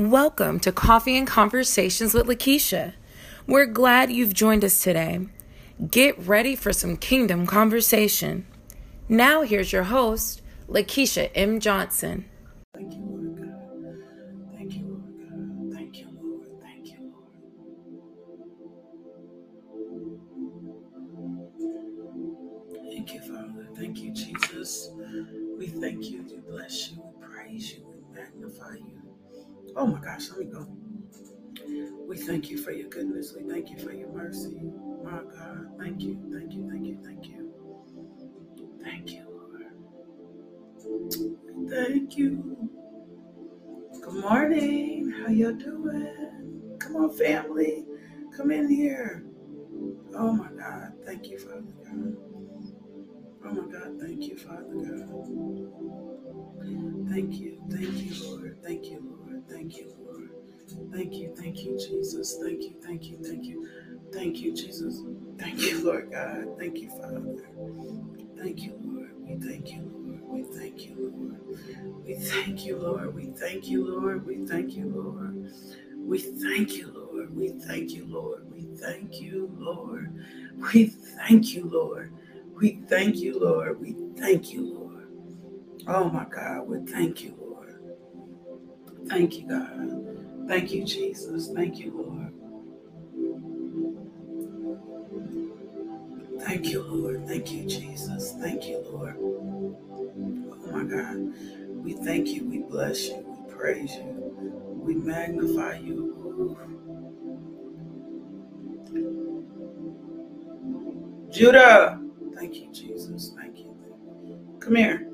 Welcome to Coffee and Conversations with Lakeisha. We're glad you've joined us today. Get ready for some kingdom conversation. Now, here's your host, Lakeisha M. Johnson. Thank you, Lord God. Thank you, Lord God. Thank you, Lord. Thank you, Lord. Thank you, Father. Thank you, Jesus. We thank you. We bless you. We praise you. We magnify you. Oh my gosh, let me go. We thank you for your goodness. We thank you for your mercy. My God, thank you, thank you, thank you, thank you. Thank you, Lord. Thank you. Good morning. How you doing? Come on, family. Come in here. Oh my God. Thank you, Father God. Oh my God. Thank you, Father God. Thank you. Thank you, Lord. Thank you, Lord. Thank you, Lord. Thank you, thank you, Jesus. Thank you, thank you, thank you. Thank you, Jesus. Thank you, Lord God. Thank you, Father. Thank you, Lord. We thank you, Lord. We thank you, Lord. We thank you, Lord. We thank you, Lord. We thank you, Lord. We thank you, Lord. We thank you, Lord. We thank you, Lord. We thank you, Lord. We thank you, Lord. We thank you, Lord. Oh my God, we thank you, Lord. Thank you, God. Thank you, Jesus. Thank you, Lord. Thank you, Lord. Thank you, Jesus. Thank you, Lord. Oh my God. We thank you. We bless you. We praise you. We magnify you. Judah. Thank you, Jesus. Thank you. Come here.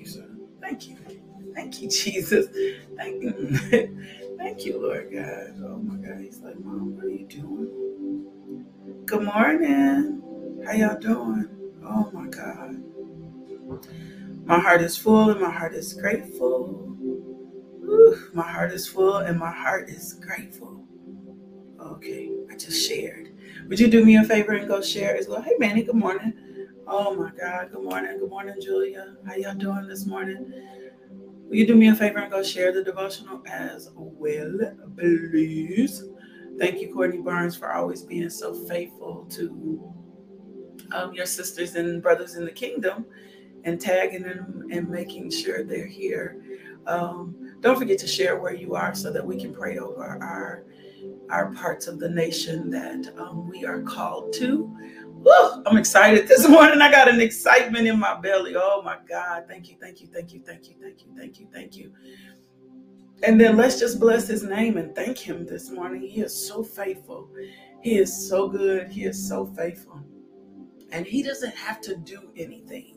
You. Thank you, sir. Thank you. Thank you, Jesus. Thank you. Thank you, Lord God. Oh my God. He's like, Mom, what are you doing? Good morning. How y'all doing? Oh my God. My heart is full and my heart is grateful. Whew, my heart is full and my heart is grateful. Okay, I just shared. Would you do me a favor and go share as well? Hey, Manny, good morning. Oh my God, good morning. Good morning, Julia. How y'all doing this morning? Will you do me a favor and go share the devotional as well, please? Thank you, Courtney Barnes, for always being so faithful to um, your sisters and brothers in the kingdom and tagging them and making sure they're here. Um, don't forget to share where you are so that we can pray over our our parts of the nation that um, we are called to. Woo, I'm excited this morning. I got an excitement in my belly. Oh my God. Thank you, thank you, thank you, thank you, thank you, thank you, thank you. And then let's just bless his name and thank him this morning. He is so faithful. He is so good. He is so faithful. And he doesn't have to do anything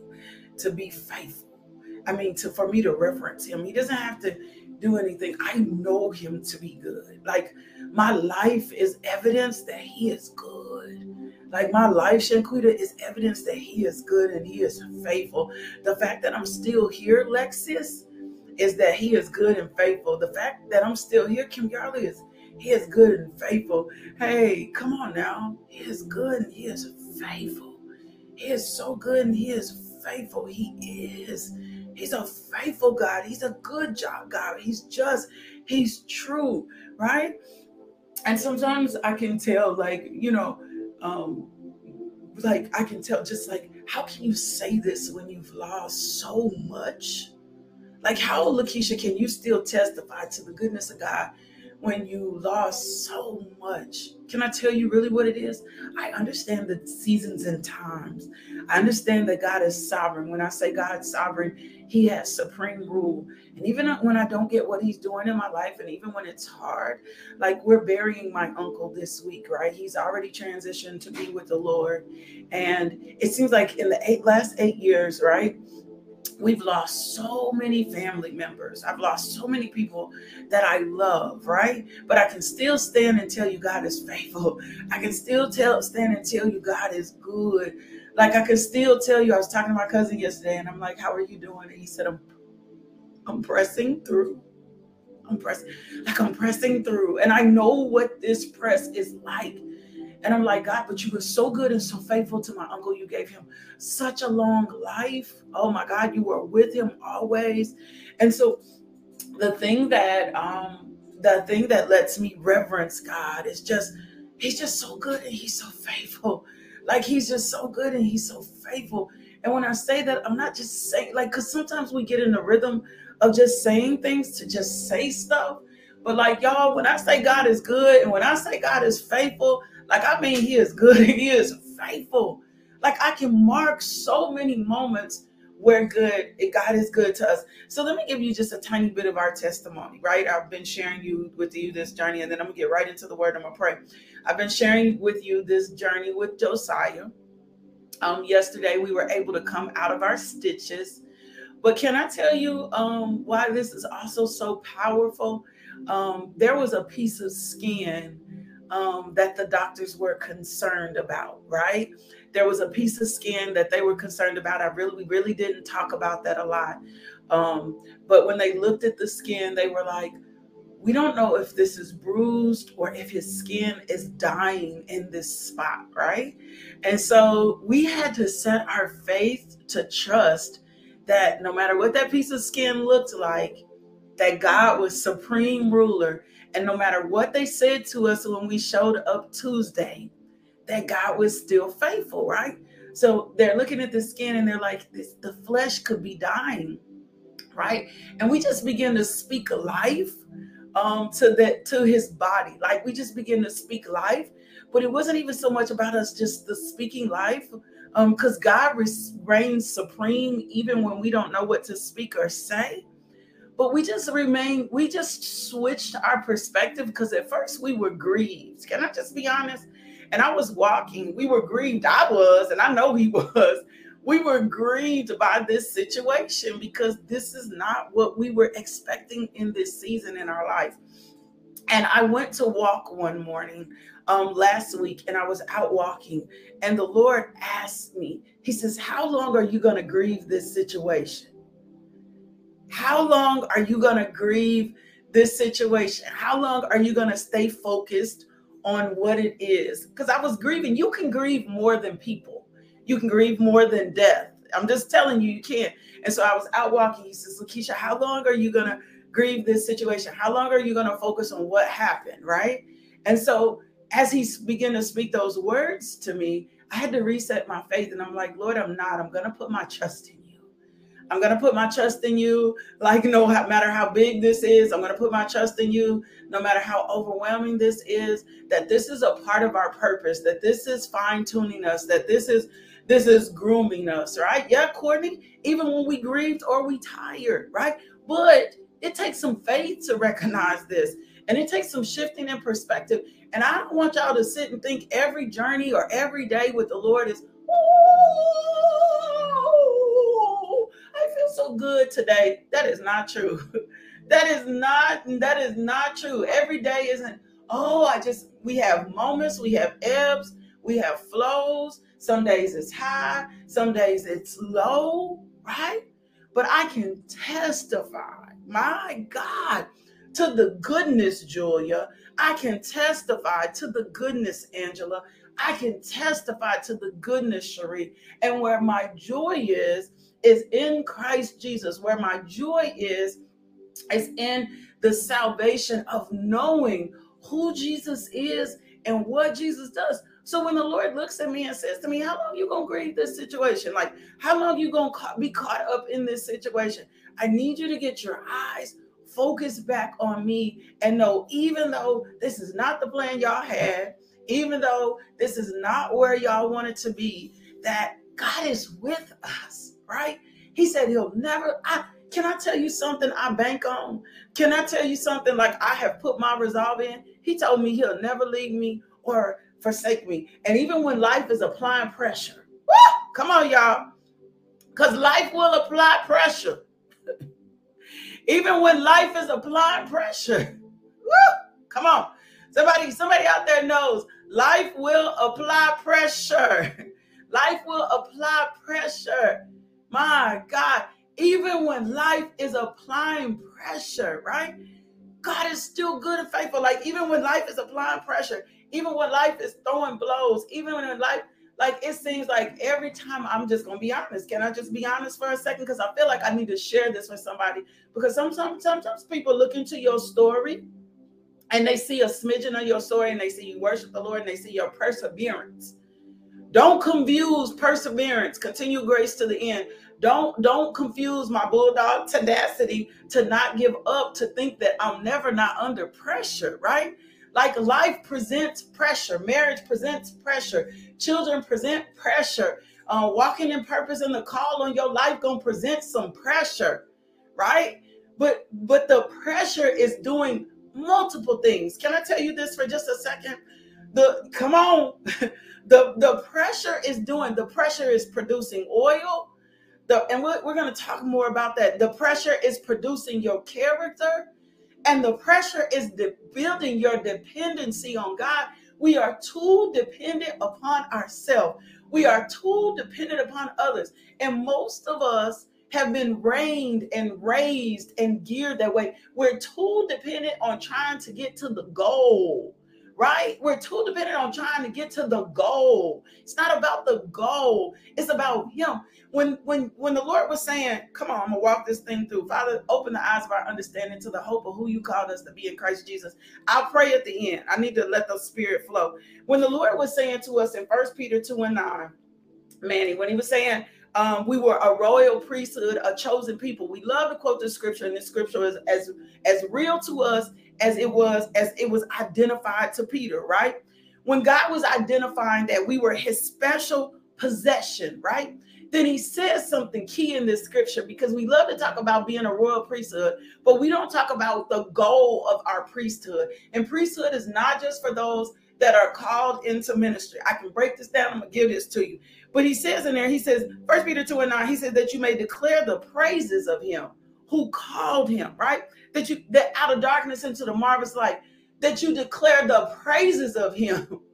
to be faithful. I mean, to for me to reference him, he doesn't have to do anything. I know him to be good. Like my life is evidence that he is good. Like my life, Shanquita, is evidence that he is good and he is faithful. The fact that I'm still here, Lexis, is that he is good and faithful. The fact that I'm still here, Kim Garley, is he is good and faithful. Hey, come on now. He is good and he is faithful. He is so good and he is faithful. He is. He's a faithful God. He's a good job God. He's just, he's true, right? And sometimes I can tell, like, you know, um, like I can tell just like, how can you say this when you've lost so much? Like, how, Lakeisha, can you still testify to the goodness of God when you lost so much. Can I tell you really what it is? I understand the seasons and times. I understand that God is sovereign. When I say God's sovereign, He has supreme rule. And even when I don't get what He's doing in my life, and even when it's hard, like we're burying my uncle this week, right? He's already transitioned to be with the Lord. And it seems like in the eight last eight years, right? we've lost so many family members. I've lost so many people that I love, right? But I can still stand and tell you God is faithful. I can still tell stand and tell you God is good. Like I can still tell you, I was talking to my cousin yesterday and I'm like, How are you doing? And he said, I'm I'm pressing through. I'm pressing, like I'm pressing through. And I know what this press is like. And I'm like, God, but you were so good and so faithful to my uncle. You gave him such a long life. Oh my God, you were with him always. And so the thing that um the thing that lets me reverence God is just he's just so good and he's so faithful. Like he's just so good and he's so faithful. And when I say that, I'm not just saying like because sometimes we get in the rhythm of just saying things to just say stuff. But like y'all, when I say God is good and when I say God is faithful, like, I mean, he is good. He is faithful. Like, I can mark so many moments where good God is good to us. So let me give you just a tiny bit of our testimony, right? I've been sharing you with you this journey, and then I'm gonna get right into the word. I'm gonna pray. I've been sharing with you this journey with Josiah. Um, yesterday we were able to come out of our stitches. But can I tell you um, why this is also so powerful? Um, there was a piece of skin um, that the doctors were concerned about, right? There was a piece of skin that they were concerned about. I really, we really didn't talk about that a lot. Um, but when they looked at the skin, they were like, we don't know if this is bruised or if his skin is dying in this spot, right? And so we had to set our faith to trust that no matter what that piece of skin looked like, that God was supreme ruler and no matter what they said to us when we showed up Tuesday, that God was still faithful, right? So they're looking at the skin and they're like, this, the flesh could be dying, right? And we just begin to speak life um, to that to his body. Like we just begin to speak life, but it wasn't even so much about us just the speaking life, because um, God reigns supreme even when we don't know what to speak or say but we just remain we just switched our perspective because at first we were grieved can i just be honest and i was walking we were grieved i was and i know he was. We were grieved by this situation because this is not what we were expecting in this season in our life. And i went to walk one morning um, last week and i was out walking and the lord asked me he says how long are you going to grieve this situation? How long are you going to grieve this situation? How long are you going to stay focused on what it is? Because I was grieving. You can grieve more than people, you can grieve more than death. I'm just telling you, you can't. And so I was out walking. He says, Lakeisha, how long are you going to grieve this situation? How long are you going to focus on what happened? Right. And so as he began to speak those words to me, I had to reset my faith. And I'm like, Lord, I'm not. I'm going to put my trust in I'm going to put my trust in you. Like, no matter how big this is, I'm going to put my trust in you. No matter how overwhelming this is, that this is a part of our purpose, that this is fine tuning us, that this is this is grooming us, right? Yeah, Courtney, even when we grieved or we tired, right? But it takes some faith to recognize this. And it takes some shifting in perspective. And I don't want y'all to sit and think every journey or every day with the Lord is, so good today. That is not true. that is not that is not true. Every day isn't oh, I just we have moments, we have ebbs, we have flows. Some days it's high, some days it's low, right? But I can testify, my God, to the goodness, Julia. I can testify to the goodness, Angela. I can testify to the goodness, Cherie. And where my joy is, is in Christ Jesus. Where my joy is, is in the salvation of knowing who Jesus is and what Jesus does. So when the Lord looks at me and says to me, "How long you gonna grieve this situation? Like, how long you gonna be caught up in this situation?" I need you to get your eyes focused back on me and know, even though this is not the plan y'all had, even though this is not where y'all wanted to be, that God is with us right? He said he'll never. I can I tell you something I bank on? Can I tell you something like I have put my resolve in? He told me he'll never leave me or forsake me. And even when life is applying pressure, woo, come on, y'all. Because life will apply pressure. Even when life is applying pressure. Woo! Come on. Somebody, somebody out there knows life will apply pressure. Life will apply pressure. My God, even when life is applying pressure, right? God is still good and faithful. Like even when life is applying pressure, even when life is throwing blows, even when life, like it seems like every time I'm just gonna be honest. Can I just be honest for a second? Because I feel like I need to share this with somebody. Because sometimes sometimes people look into your story and they see a smidgen of your story and they see you worship the Lord and they see your perseverance. Don't confuse perseverance, continue grace to the end don't don't confuse my bulldog tenacity to not give up to think that I'm never not under pressure, right? Like life presents pressure, marriage presents pressure, children present pressure. Uh, walking in purpose and the call on your life gonna present some pressure, right? But but the pressure is doing multiple things. Can I tell you this for just a second? The come on, the the pressure is doing. The pressure is producing oil the, and we're, we're going to talk more about that. The pressure is producing your character, and the pressure is de- building your dependency on God. We are too dependent upon ourselves. We are too dependent upon others. And most of us have been trained and raised and geared that way. We're too dependent on trying to get to the goal right? We're too dependent on trying to get to the goal. It's not about the goal. It's about him. When when when the Lord was saying, "Come on, I'm gonna walk this thing through." Father, open the eyes of our understanding to the hope of who you called us to be in Christ Jesus. I'll pray at the end. I need to let the Spirit flow. When the Lord was saying to us in First Peter two and nine, Manny, when he was saying. Um, we were a royal priesthood, a chosen people. We love to quote the scripture, and the scripture is as as real to us as it was as it was identified to Peter, right? When God was identifying that we were his special possession, right? Then he says something key in this scripture because we love to talk about being a royal priesthood, but we don't talk about the goal of our priesthood. And priesthood is not just for those that are called into ministry. I can break this down. I'm gonna give this to you. But he says in there, he says, First Peter 2 and 9, he says that you may declare the praises of him who called him, right? that you that out of darkness into the marvelous light, that you declare the praises of him.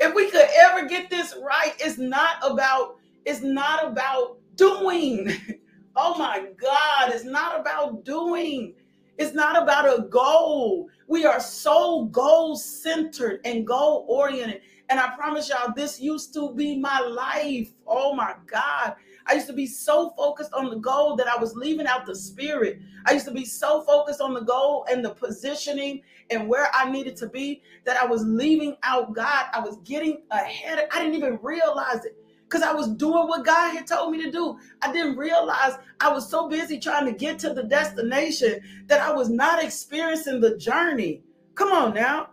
If we could ever get this right, it's not about it's not about doing. Oh my God, it's not about doing. It's not about a goal. We are so goal centered and goal oriented. And I promise y'all, this used to be my life. Oh my God. I used to be so focused on the goal that I was leaving out the spirit. I used to be so focused on the goal and the positioning and where I needed to be that I was leaving out God. I was getting ahead. I didn't even realize it because I was doing what God had told me to do. I didn't realize I was so busy trying to get to the destination that I was not experiencing the journey. Come on now.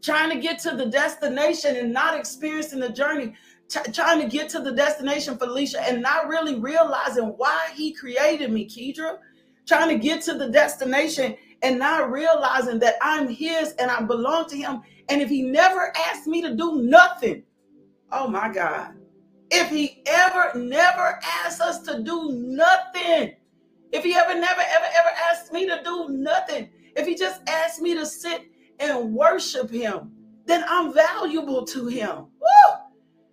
Trying to get to the destination and not experiencing the journey t- trying to get to the destination, Felicia, and not really realizing why he created me, Kedra. Trying to get to the destination and not realizing that I'm his and I belong to him. And if he never asked me to do nothing, oh my God. If he ever never asks us to do nothing, if he ever never ever ever asks me to do nothing, if he just asks me to sit and worship him, then I'm valuable to him. Woo!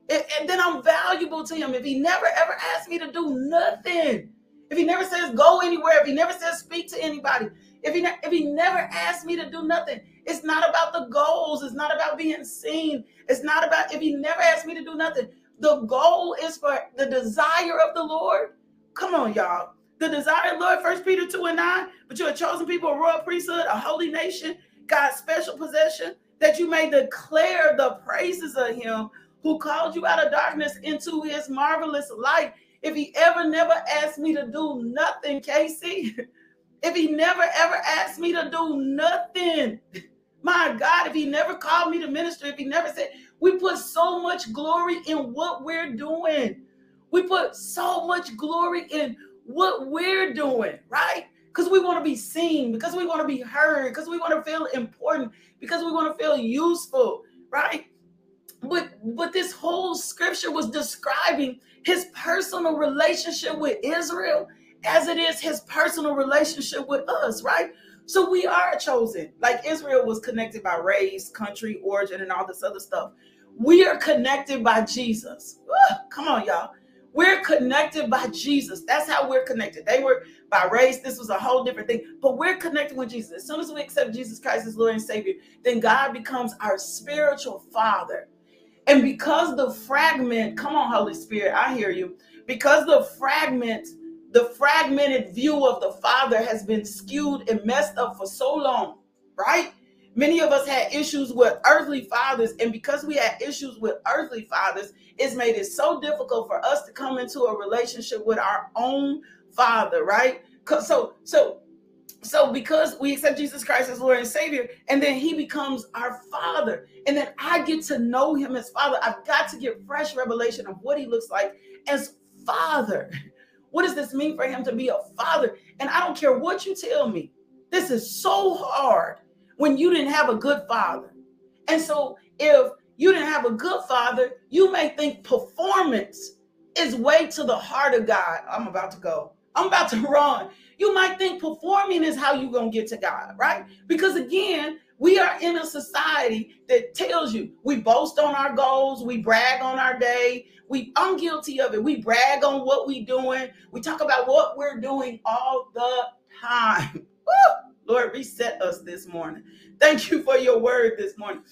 And, and then I'm valuable to him. If he never ever asks me to do nothing, if he never says go anywhere, if he never says speak to anybody, if he ne- if he never asks me to do nothing, it's not about the goals. It's not about being seen. It's not about if he never asks me to do nothing. The goal is for the desire of the Lord. Come on, y'all. The desire of the Lord, First Peter 2 and 9. But you're a chosen people, a royal priesthood, a holy nation, God's special possession, that you may declare the praises of him who called you out of darkness into his marvelous light. If he ever never asked me to do nothing, Casey, if he never ever asked me to do nothing, my God, if he never called me to minister, if he never said, we put so much glory in what we're doing. We put so much glory in what we're doing, right? Because we want to be seen, because we want to be heard, because we want to feel important, because we want to feel useful, right? But but this whole scripture was describing his personal relationship with Israel as it is his personal relationship with us, right? So we are chosen. Like Israel was connected by race, country, origin, and all this other stuff. We are connected by Jesus. Come on, y'all. We're connected by Jesus. That's how we're connected. They were by race. This was a whole different thing. But we're connected with Jesus. As soon as we accept Jesus Christ as Lord and Savior, then God becomes our spiritual father. And because the fragment, come on, Holy Spirit, I hear you. Because the fragment, the fragmented view of the Father has been skewed and messed up for so long, right? Many of us had issues with earthly fathers, and because we had issues with earthly fathers, it's made it so difficult for us to come into a relationship with our own father, right? So, so, so because we accept Jesus Christ as Lord and Savior, and then He becomes our Father, and then I get to know Him as Father. I've got to get fresh revelation of what He looks like as Father. What does this mean for Him to be a Father? And I don't care what you tell me. This is so hard when you didn't have a good father. And so if you didn't have a good father, you may think performance is way to the heart of God. I'm about to go. I'm about to run. You might think performing is how you're going to get to God, right? Because again, we are in a society that tells you we boast on our goals, we brag on our day. We I'm guilty of it. We brag on what we doing. We talk about what we're doing all the time. Woo! Lord, reset us this morning. Thank you for your word this morning.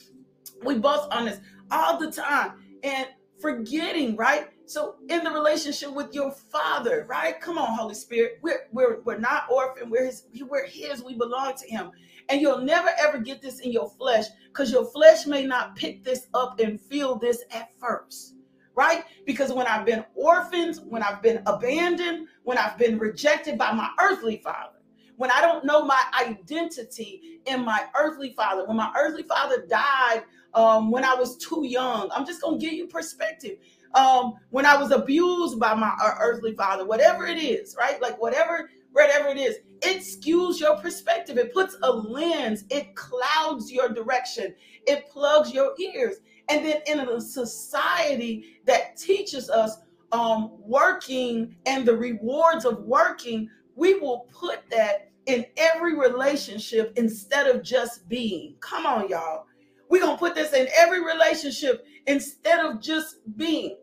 We both on this all the time and forgetting, right? So in the relationship with your father, right? Come on, Holy Spirit. We're we're we're not orphan. We're his, we're his, we belong to him. And you'll never ever get this in your flesh because your flesh may not pick this up and feel this at first. Right? Because when I've been orphaned, when I've been abandoned, when I've been rejected by my earthly father, when I don't know my identity in my earthly father, when my earthly father died um, when I was too young, I'm just going to give you perspective. Um, when I was abused by my uh, earthly father, whatever it is, right? Like whatever, whatever it is, it skews your perspective. It puts a lens, it clouds your direction, it plugs your ears. And then in a society that teaches us um, working and the rewards of working, we will put that in every relationship instead of just being. Come on, y'all. We're gonna put this in every relationship instead of just being.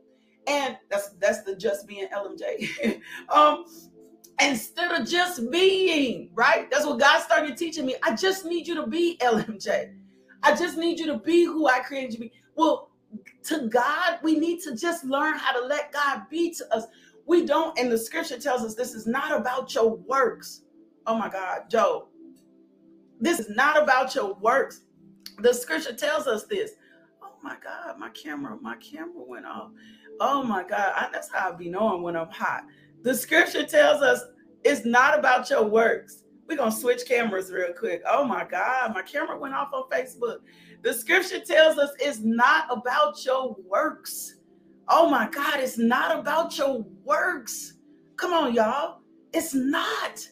And that's that's the just being LMJ. um, instead of just being, right? That's what God started teaching me. I just need you to be LMJ. I just need you to be who I created you to be. Well, to God, we need to just learn how to let God be to us. We don't, and the scripture tells us this is not about your works. Oh my God, Joe. This is not about your works. The scripture tells us this. Oh my God, my camera, my camera went off. Oh my God, I, that's how I be knowing when I'm hot. The scripture tells us it's not about your works. We're gonna switch cameras real quick. Oh my God, my camera went off on Facebook. The scripture tells us it's not about your works. Oh my God, it's not about your works. Come on, y'all. It's not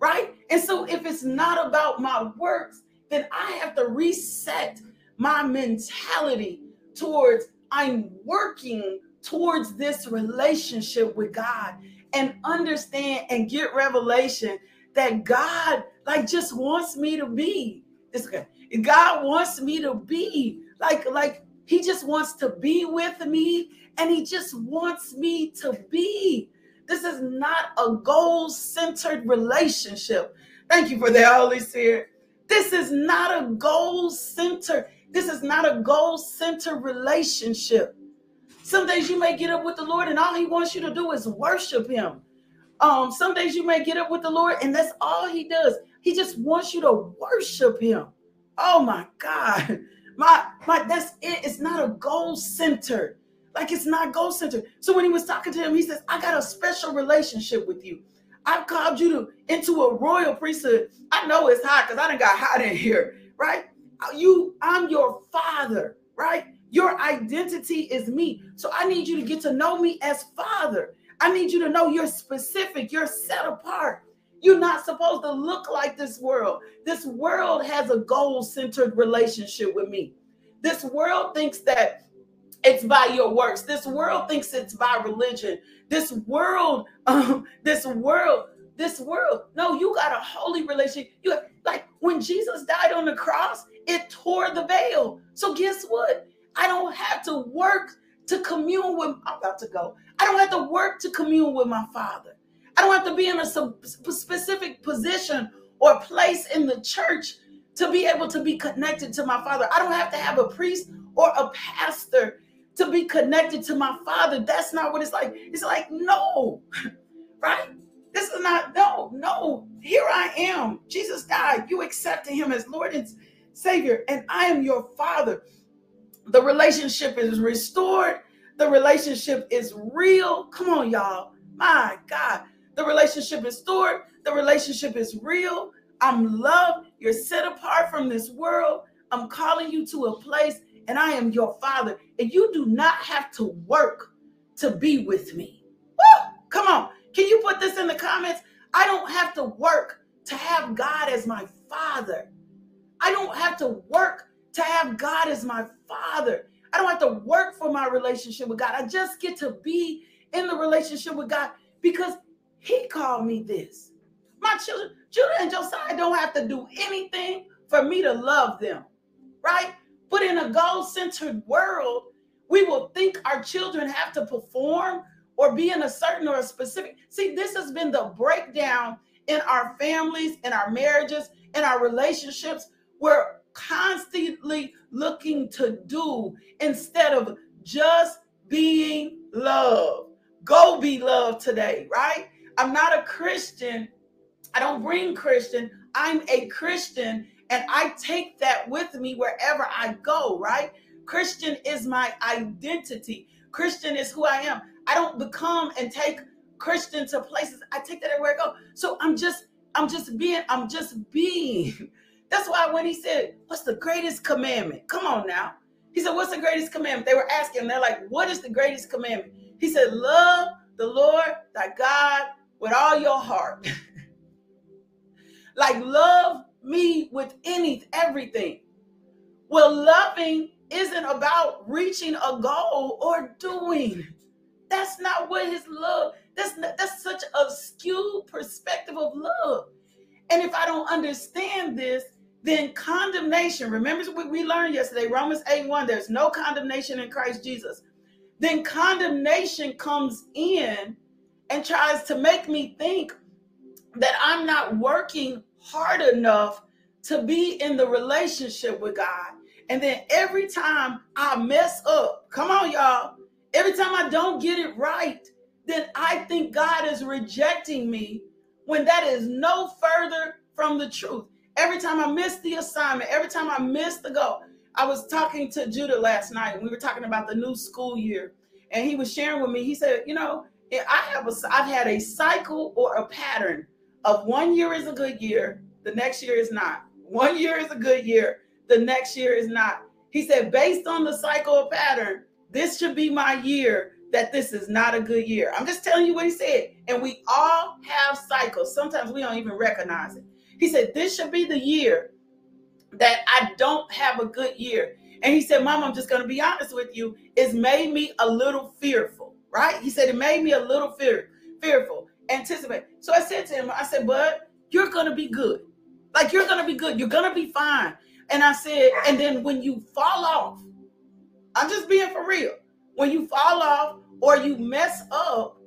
right? And so if it's not about my works, then I have to reset my mentality towards I'm working towards this relationship with God and understand and get revelation that God like just wants me to be this God wants me to be like like he just wants to be with me and he just wants me to be this is not a goal centered relationship. Thank you for that, Holy Spirit. This is not a goal centered. This is not a goal centered relationship. Some days you may get up with the Lord and all he wants you to do is worship him. Um, some days you may get up with the Lord and that's all he does. He just wants you to worship him. Oh my God. My my that's it. It's not a goal centered. Like it's not goal centered. So when he was talking to him, he says, I got a special relationship with you. I've called you to into a royal priesthood. I know it's hot because I didn't got hot in here, right? Uh, you, I'm your father, right? Your identity is me. So I need you to get to know me as father. I need you to know you're specific, you're set apart. You're not supposed to look like this world. This world has a goal centered relationship with me. This world thinks that it's by your works. This world thinks it's by religion. This world, um, this world, this world. No, you got a holy relationship. You like when Jesus died on the cross, it tore the veil. So guess what? I don't have to work to commune with. I'm about to go. I don't have to work to commune with my Father. I don't have to be in a specific position or place in the church to be able to be connected to my Father. I don't have to have a priest or a pastor to be connected to my Father. That's not what it's like. It's like, no, right? This is not, no, no. Here I am. Jesus died. You accepted him as Lord and Savior, and I am your Father. The relationship is restored. The relationship is real. Come on, y'all. My God. The relationship is stored. The relationship is real. I'm loved. You're set apart from this world. I'm calling you to a place, and I am your Father. And you do not have to work to be with me. Woo! Come on. Can you put this in the comments? I don't have to work to have God as my Father. I don't have to work to have God as my Father. I don't have to work for my relationship with God. I just get to be in the relationship with God because He called me this. My children, Judah and Josiah don't have to do anything for me to love them, right? But in a goal centered world, we will think our children have to perform or be in a certain or a specific. See, this has been the breakdown in our families, in our marriages, in our relationships. We're constantly looking to do instead of just being loved. Go be loved today, right? I'm not a Christian. I don't bring Christian. I'm a Christian and I take that with me wherever I go, right? Christian is my identity. Christian is who I am. I don't become and take Christian to places. I take that everywhere I go. So I'm just, I'm just being, I'm just being. That's why when he said, What's the greatest commandment? Come on now. He said, What's the greatest commandment? They were asking, they're like, What is the greatest commandment? He said, Love the Lord thy God with all your heart. like, love me with any everything. Well, loving isn't about reaching a goal or doing. That's not what his love. That's not, that's such a skewed perspective of love. And if I don't understand this, then condemnation. Remember what we learned yesterday, Romans 8 1. There's no condemnation in Christ Jesus. Then condemnation comes in and tries to make me think that I'm not working hard enough to be in the relationship with God. And then every time I mess up, come on, y'all, every time I don't get it right, then I think God is rejecting me when that is no further from the truth. Every time I miss the assignment, every time I miss the goal. I was talking to Judah last night, and we were talking about the new school year, and he was sharing with me. He said, "You know, I have a, I've had a cycle or a pattern of one year is a good year, the next year is not. One year is a good year, the next year is not." He said, based on the cycle or pattern, this should be my year that this is not a good year. I'm just telling you what he said. And we all have cycles. Sometimes we don't even recognize it. He said, This should be the year that I don't have a good year. And he said, Mom, I'm just going to be honest with you. It's made me a little fearful, right? He said, It made me a little fear, fearful, anticipate. So I said to him, I said, Bud, you're going to be good. Like, you're going to be good. You're going to be fine. And I said, And then when you fall off, I'm just being for real. When you fall off or you mess up,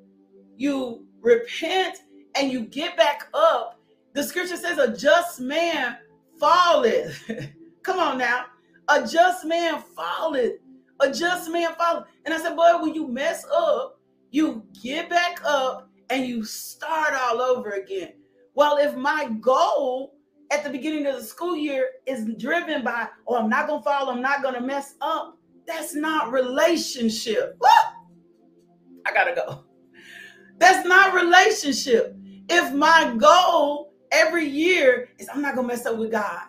you repent and you get back up the scripture says, a just man falleth. Come on now. A just man falleth. A just man falleth. And I said, boy, when you mess up, you get back up and you start all over again. Well, if my goal at the beginning of the school year is driven by, oh, I'm not going to fall, I'm not going to mess up, that's not relationship. Woo! I got to go. That's not relationship. If my goal every year is I'm not gonna mess up with God,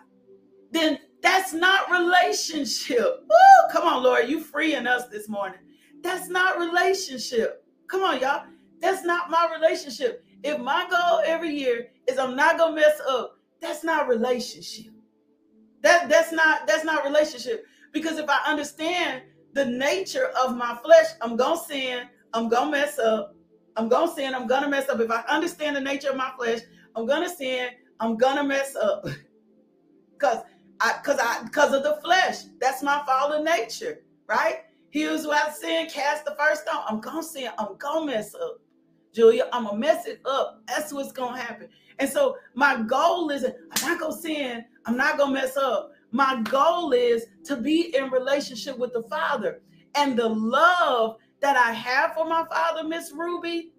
then that's not relationship. Woo, come on, Lord, you freeing us this morning. That's not relationship. Come on, y'all. That's not my relationship. If my goal every year is I'm not gonna mess up, that's not relationship. That that's not that's not relationship. Because if I understand the nature of my flesh. I'm gonna sin. I'm gonna mess up. I'm gonna sin. I'm gonna mess up. If I understand the nature of my flesh, I'm gonna sin. I'm gonna mess up. Cause I cause of the flesh. That's my fallen nature, right? He who has sin cast the first stone. I'm gonna sin. I'm gonna mess up. Julia, I'm gonna mess it up. That's what's gonna happen. And so my goal is I'm not gonna sin, I'm not gonna mess up. My goal is to be in relationship with the Father. And the love that I have for my father, Miss Ruby,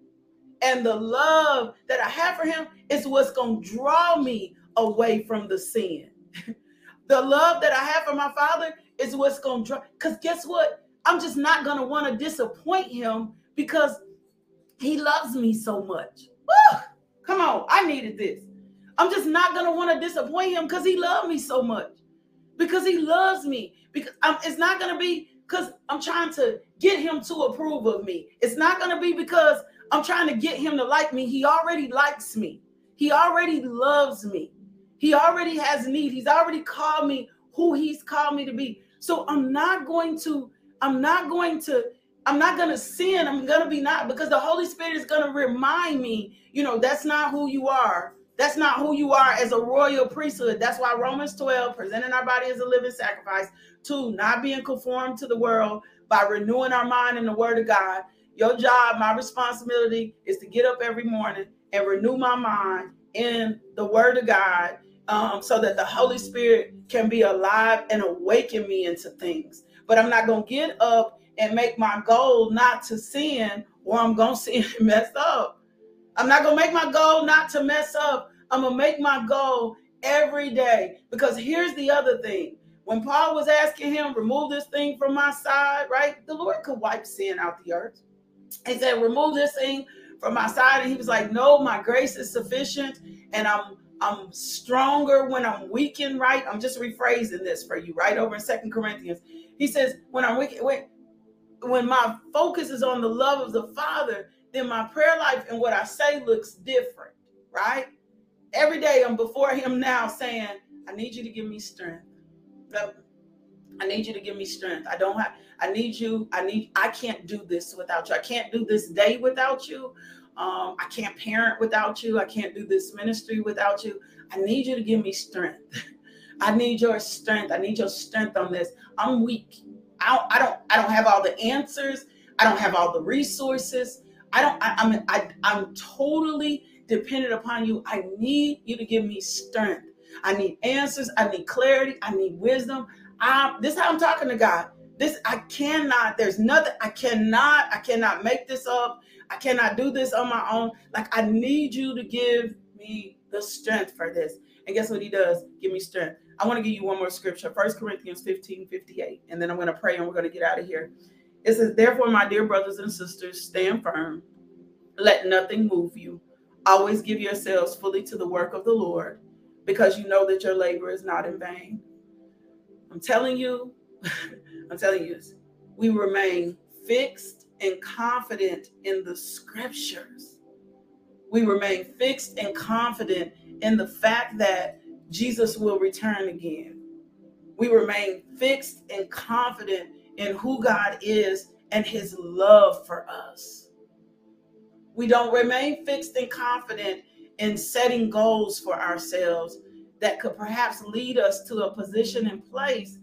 and the love that I have for him is what's gonna draw me away from the sin. the love that I have for my father is what's gonna draw. Because guess what? I'm just not going to want to disappoint him because he loves me so much. Woo! Come on, I needed this. I'm just not going to want to disappoint him because he loved me so much. Because he loves me. Because I'm, it's not going to be because I'm trying to get him to approve of me. It's not going to be because I'm trying to get him to like me. He already likes me. He already loves me. He already has need. He's already called me who he's called me to be. So I'm not going to I'm not going to I'm not going to sin. I'm going to be not because the Holy Spirit is going to remind me, you know, that's not who you are. That's not who you are as a royal priesthood. That's why Romans 12, presenting our body as a living sacrifice, two, not being conformed to the world by renewing our mind in the word of God. Your job, my responsibility is to get up every morning and renew my mind in the word of God um, so that the Holy Spirit can be alive and awaken me into things but I'm not going to get up and make my goal not to sin or I'm going to sin and mess up. I'm not going to make my goal not to mess up. I'm going to make my goal every day because here's the other thing. When Paul was asking him, remove this thing from my side, right? The Lord could wipe sin out the earth. He said, remove this thing from my side. And he was like, no, my grace is sufficient. And I'm I'm stronger when I'm weakened, right? I'm just rephrasing this for you, right? Over in Second Corinthians. He says, when I'm weak, when, when my focus is on the love of the Father, then my prayer life and what I say looks different, right? Every day I'm before him now saying, I need you to give me strength. I need you to give me strength. I don't have, I need you, I need, I can't do this without you. I can't do this day without you. Um, I can't parent without you. I can't do this ministry without you. I need you to give me strength. I need your strength. I need your strength on this. I'm weak. I don't, I don't, I don't have all the answers. I don't have all the resources. I don't, I, I'm, I, I'm totally dependent upon you. I need you to give me strength. I need answers. I need clarity. I need wisdom. I, this is how I'm talking to God. This, I cannot, there's nothing, I cannot, I cannot make this up. I cannot do this on my own. Like, I need you to give me the strength for this. And guess what he does? Give me strength. I want to give you one more scripture, First Corinthians 15 58. And then I'm going to pray and we're going to get out of here. It says, Therefore, my dear brothers and sisters, stand firm. Let nothing move you. Always give yourselves fully to the work of the Lord because you know that your labor is not in vain. I'm telling you, I'm telling you, we remain fixed and confident in the scriptures. We remain fixed and confident in the fact that Jesus will return again. We remain fixed and confident in who God is and his love for us. We don't remain fixed and confident in setting goals for ourselves that could perhaps lead us to a position and place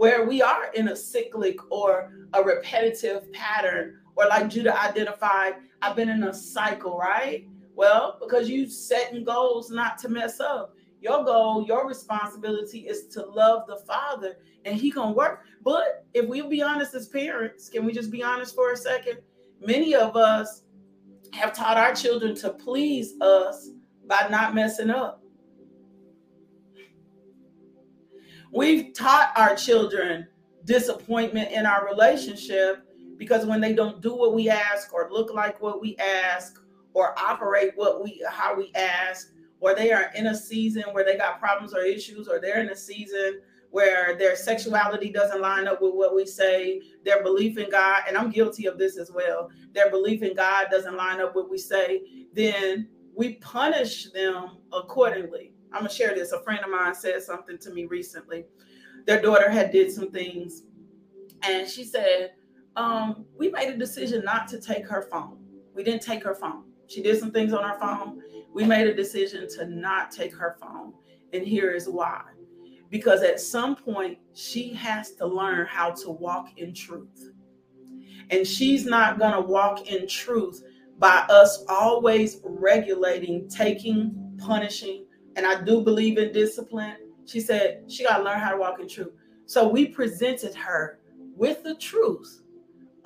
where we are in a cyclic or a repetitive pattern, or like Judah identified, I've been in a cycle, right? Well, because you setting goals not to mess up. Your goal, your responsibility is to love the Father, and He gonna work. But if we be honest as parents, can we just be honest for a second? Many of us have taught our children to please us by not messing up. We've taught our children disappointment in our relationship because when they don't do what we ask or look like what we ask or operate what we how we ask or they are in a season where they got problems or issues or they're in a season where their sexuality doesn't line up with what we say their belief in god and i'm guilty of this as well their belief in god doesn't line up with what we say then we punish them accordingly I'm gonna share this. A friend of mine said something to me recently. Their daughter had did some things And she said, um, we made a decision not to take her phone. We didn't take her phone. She did some things on her phone. We made a decision to not take her phone. And here is why. Because at some point, she has to learn how to walk in truth. And she's not going to walk in truth by us always regulating, taking, punishing. And I do believe in discipline. She said she got to learn how to walk in truth. So we presented her with the truth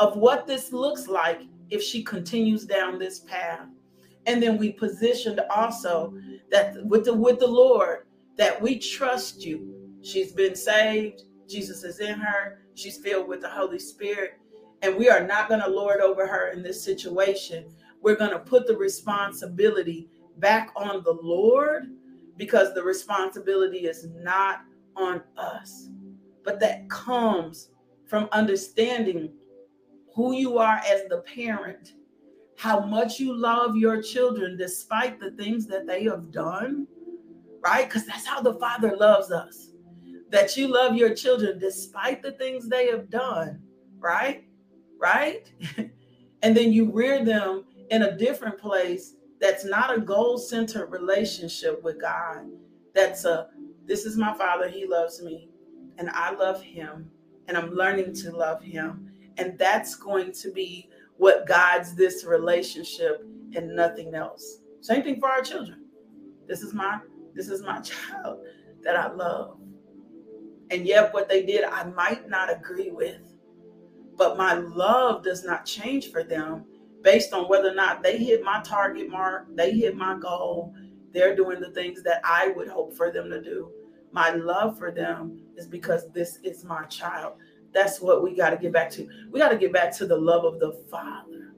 of what this looks like if she continues down this path. And then we positioned also that with the with the Lord that we trust you. She's been saved. Jesus is in her. She's filled with the Holy Spirit. And we are not going to lord over her in this situation. We're going to put the responsibility back on the Lord because the responsibility is not on us. But that comes from understanding who you are as the parent, how much you love your children despite the things that they have done, right? Because that's how the Father loves us. That you love your children despite the things they have done, right? Right? and then you rear them in a different place that's not a goal centered relationship with God. That's a, this is my Father, He loves me, and I love Him, and I'm learning to love Him and that's going to be what guides this relationship and nothing else. Same thing for our children. This is my this is my child that I love. And yet what they did I might not agree with. But my love does not change for them based on whether or not they hit my target mark, they hit my goal, they're doing the things that I would hope for them to do. My love for them is because this is my child. That's what we got to get back to. We got to get back to the love of the Father.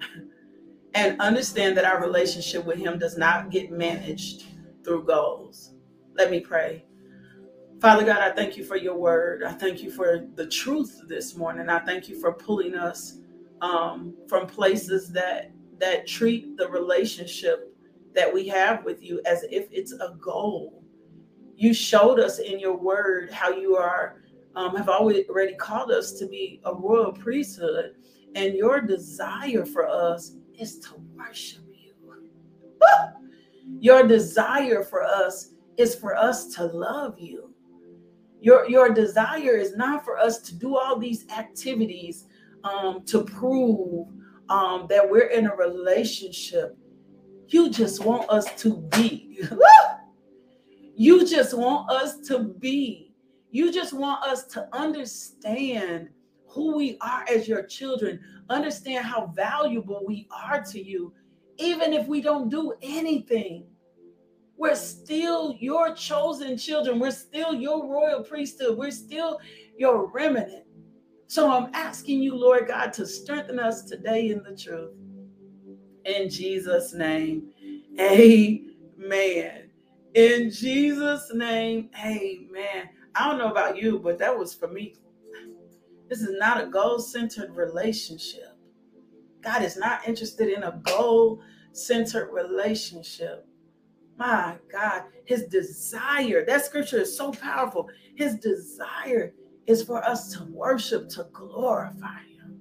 and understand that our relationship with Him does not get managed through goals. Let me pray. Father God, I thank you for your word. I thank you for the truth this morning. I thank you for pulling us um, from places that that treat the relationship that we have with you as if it's a goal. You showed us in your word how you are um, have already called us to be a royal priesthood, and your desire for us is to worship you. Your desire for us is for us to love you. Your, your desire is not for us to do all these activities um, to prove um, that we're in a relationship. You just want us to be. you just want us to be you just want us to understand who we are as your children, understand how valuable we are to you, even if we don't do anything. We're still your chosen children. We're still your royal priesthood. We're still your remnant. So I'm asking you, Lord God, to strengthen us today in the truth. In Jesus' name, amen. In Jesus' name, amen. I don't know about you, but that was for me. This is not a goal centered relationship. God is not interested in a goal centered relationship. My God, his desire, that scripture is so powerful. His desire is for us to worship, to glorify him.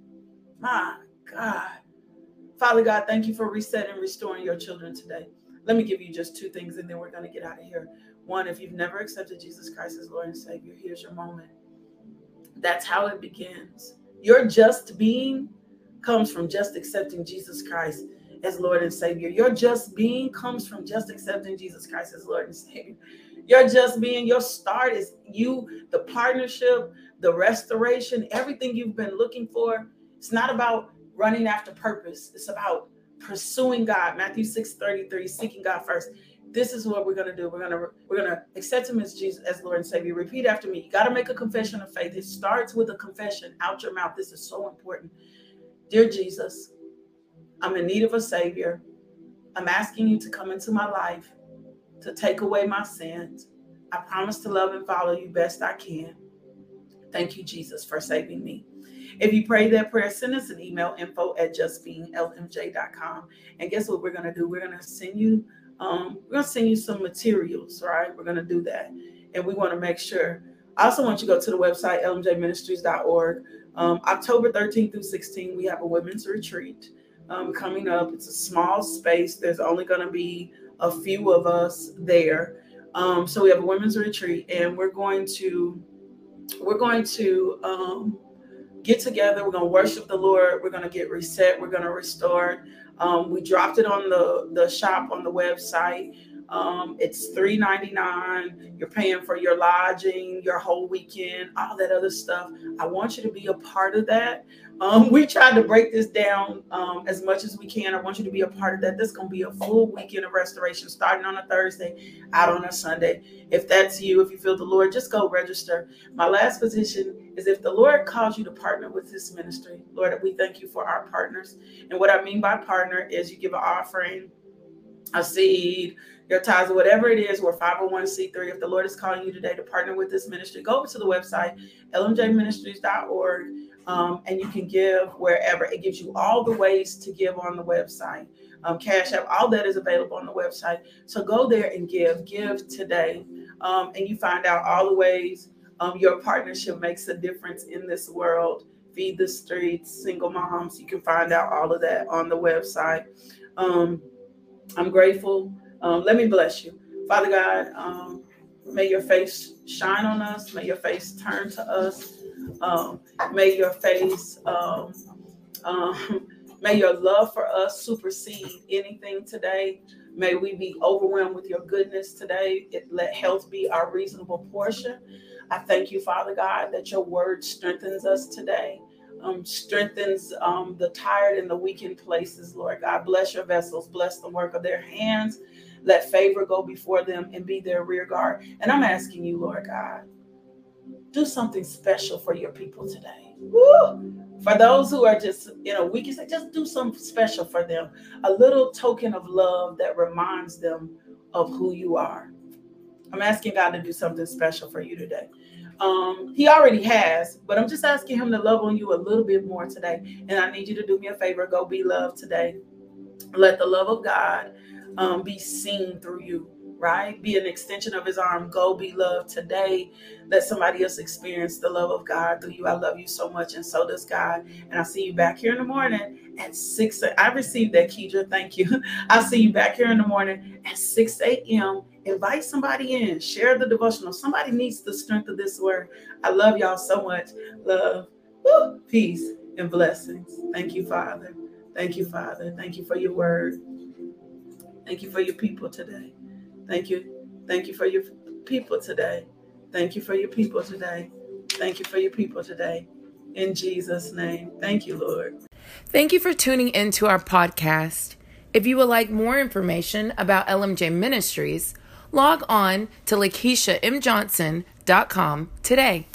My God. Father God, thank you for resetting, restoring your children today. Let me give you just two things and then we're going to get out of here. One, if you've never accepted Jesus Christ as Lord and Savior, here's your moment. That's how it begins. Your just being comes from just accepting Jesus Christ as Lord and Savior. Your just being comes from just accepting Jesus Christ as Lord and Savior. Your just being, your start is you, the partnership, the restoration, everything you've been looking for. It's not about running after purpose, it's about pursuing God. Matthew 6 33, seeking God first this is what we're to do. We're to we're to accept him as Jesus as Lord and Savior. Repeat after me. You got to make a confession of faith. It starts with a confession out your mouth. This is so important. Dear Jesus, I'm in need of a savior. I'm asking you to come into my life to take away my sins. I promise to love and follow you best I can. Thank you, Jesus, for saving me. If you pray that prayer, send us an email info at justbeinglmj.com. And guess what we're to do? We're to send you um, we're to send you some materials, right? We're to do that. And we want to make sure I also want you to go to the website, lmjministries.org. Um, October 13th through 16th, we have a women's retreat um, coming up. It's a small space. There's only to be a few of us there. Um, so we have a women's retreat, and we're going to we're going to um, get together. We're going to worship the Lord. We're going to get reset. We're going to restore. Um, we dropped it on the the shop on the website. Um, it's three ninety nine. You're paying for your lodging, your whole weekend, all that other stuff. I want you to be a part of that. Um, we tried to break this down um, as much as we can. I want you to be a part of that. This is going to be a full weekend of restoration starting on a Thursday, out on a Sunday. If that's you, if you feel the Lord, just go register. My last position is if the Lord calls you to partner with this ministry, Lord, we thank you for our partners. And what I mean by partner is you give an offering, a seed, your tithes, whatever it is, we're 501c3. If the Lord is calling you today to partner with this ministry, go over to the website, lmjministries.org, um, and you can give wherever. It gives you all the ways to give on the website. Um, Cash App, all that is available on the website. So go there and give. Give today. Um, and you find out all the ways um, your partnership makes a difference in this world. Feed the streets, single moms. You can find out all of that on the website. Um, I'm grateful um, let me bless you. Father God, may your face shine on us. May your face turn to us. Um, may your face, um, um, may your love for us supersede anything today. May we be overwhelmed with your goodness today. It, let health be our reasonable portion. I thank you, Father God, that your word strengthens us today. Um, strengthens um, the tired and the weakened places, Lord God. Bless your vessels, bless the work of their hands. Let favor go before them and be their rear guard. And I'm asking you, Lord God, do something special for your people today. Woo! For those who are just, you know, we can say, just do something special for them. A little token of love that reminds them of who you are. I'm asking God to do something special for you today. Um, he already has, but I'm just asking him to love on you a little bit more today. And I need you to do me a favor. Go be loved today. Let the love of God um, be seen through you, right? Be an extension of his arm. Go be loved today. Let somebody else experience the love of God through you. I love you so much, and so does God. And I'll see you back here in the morning at 6. I received that, Kedra. Thank you. I'll see you back here in the morning at 6 a.m. Invite somebody in. Share the devotional. Somebody needs the strength of this word. I love y'all so much. Love, Woo. peace, and blessings. Thank you, Father. Thank you, Father. Thank you for your word. Thank you for your people today. Thank you. Thank you for your people today. Thank you for your people today. Thank you for your people today. In Jesus' name. Thank you, Lord. Thank you for tuning into our podcast. If you would like more information about LMJ Ministries, log on to LakeishaMJohnson.com today.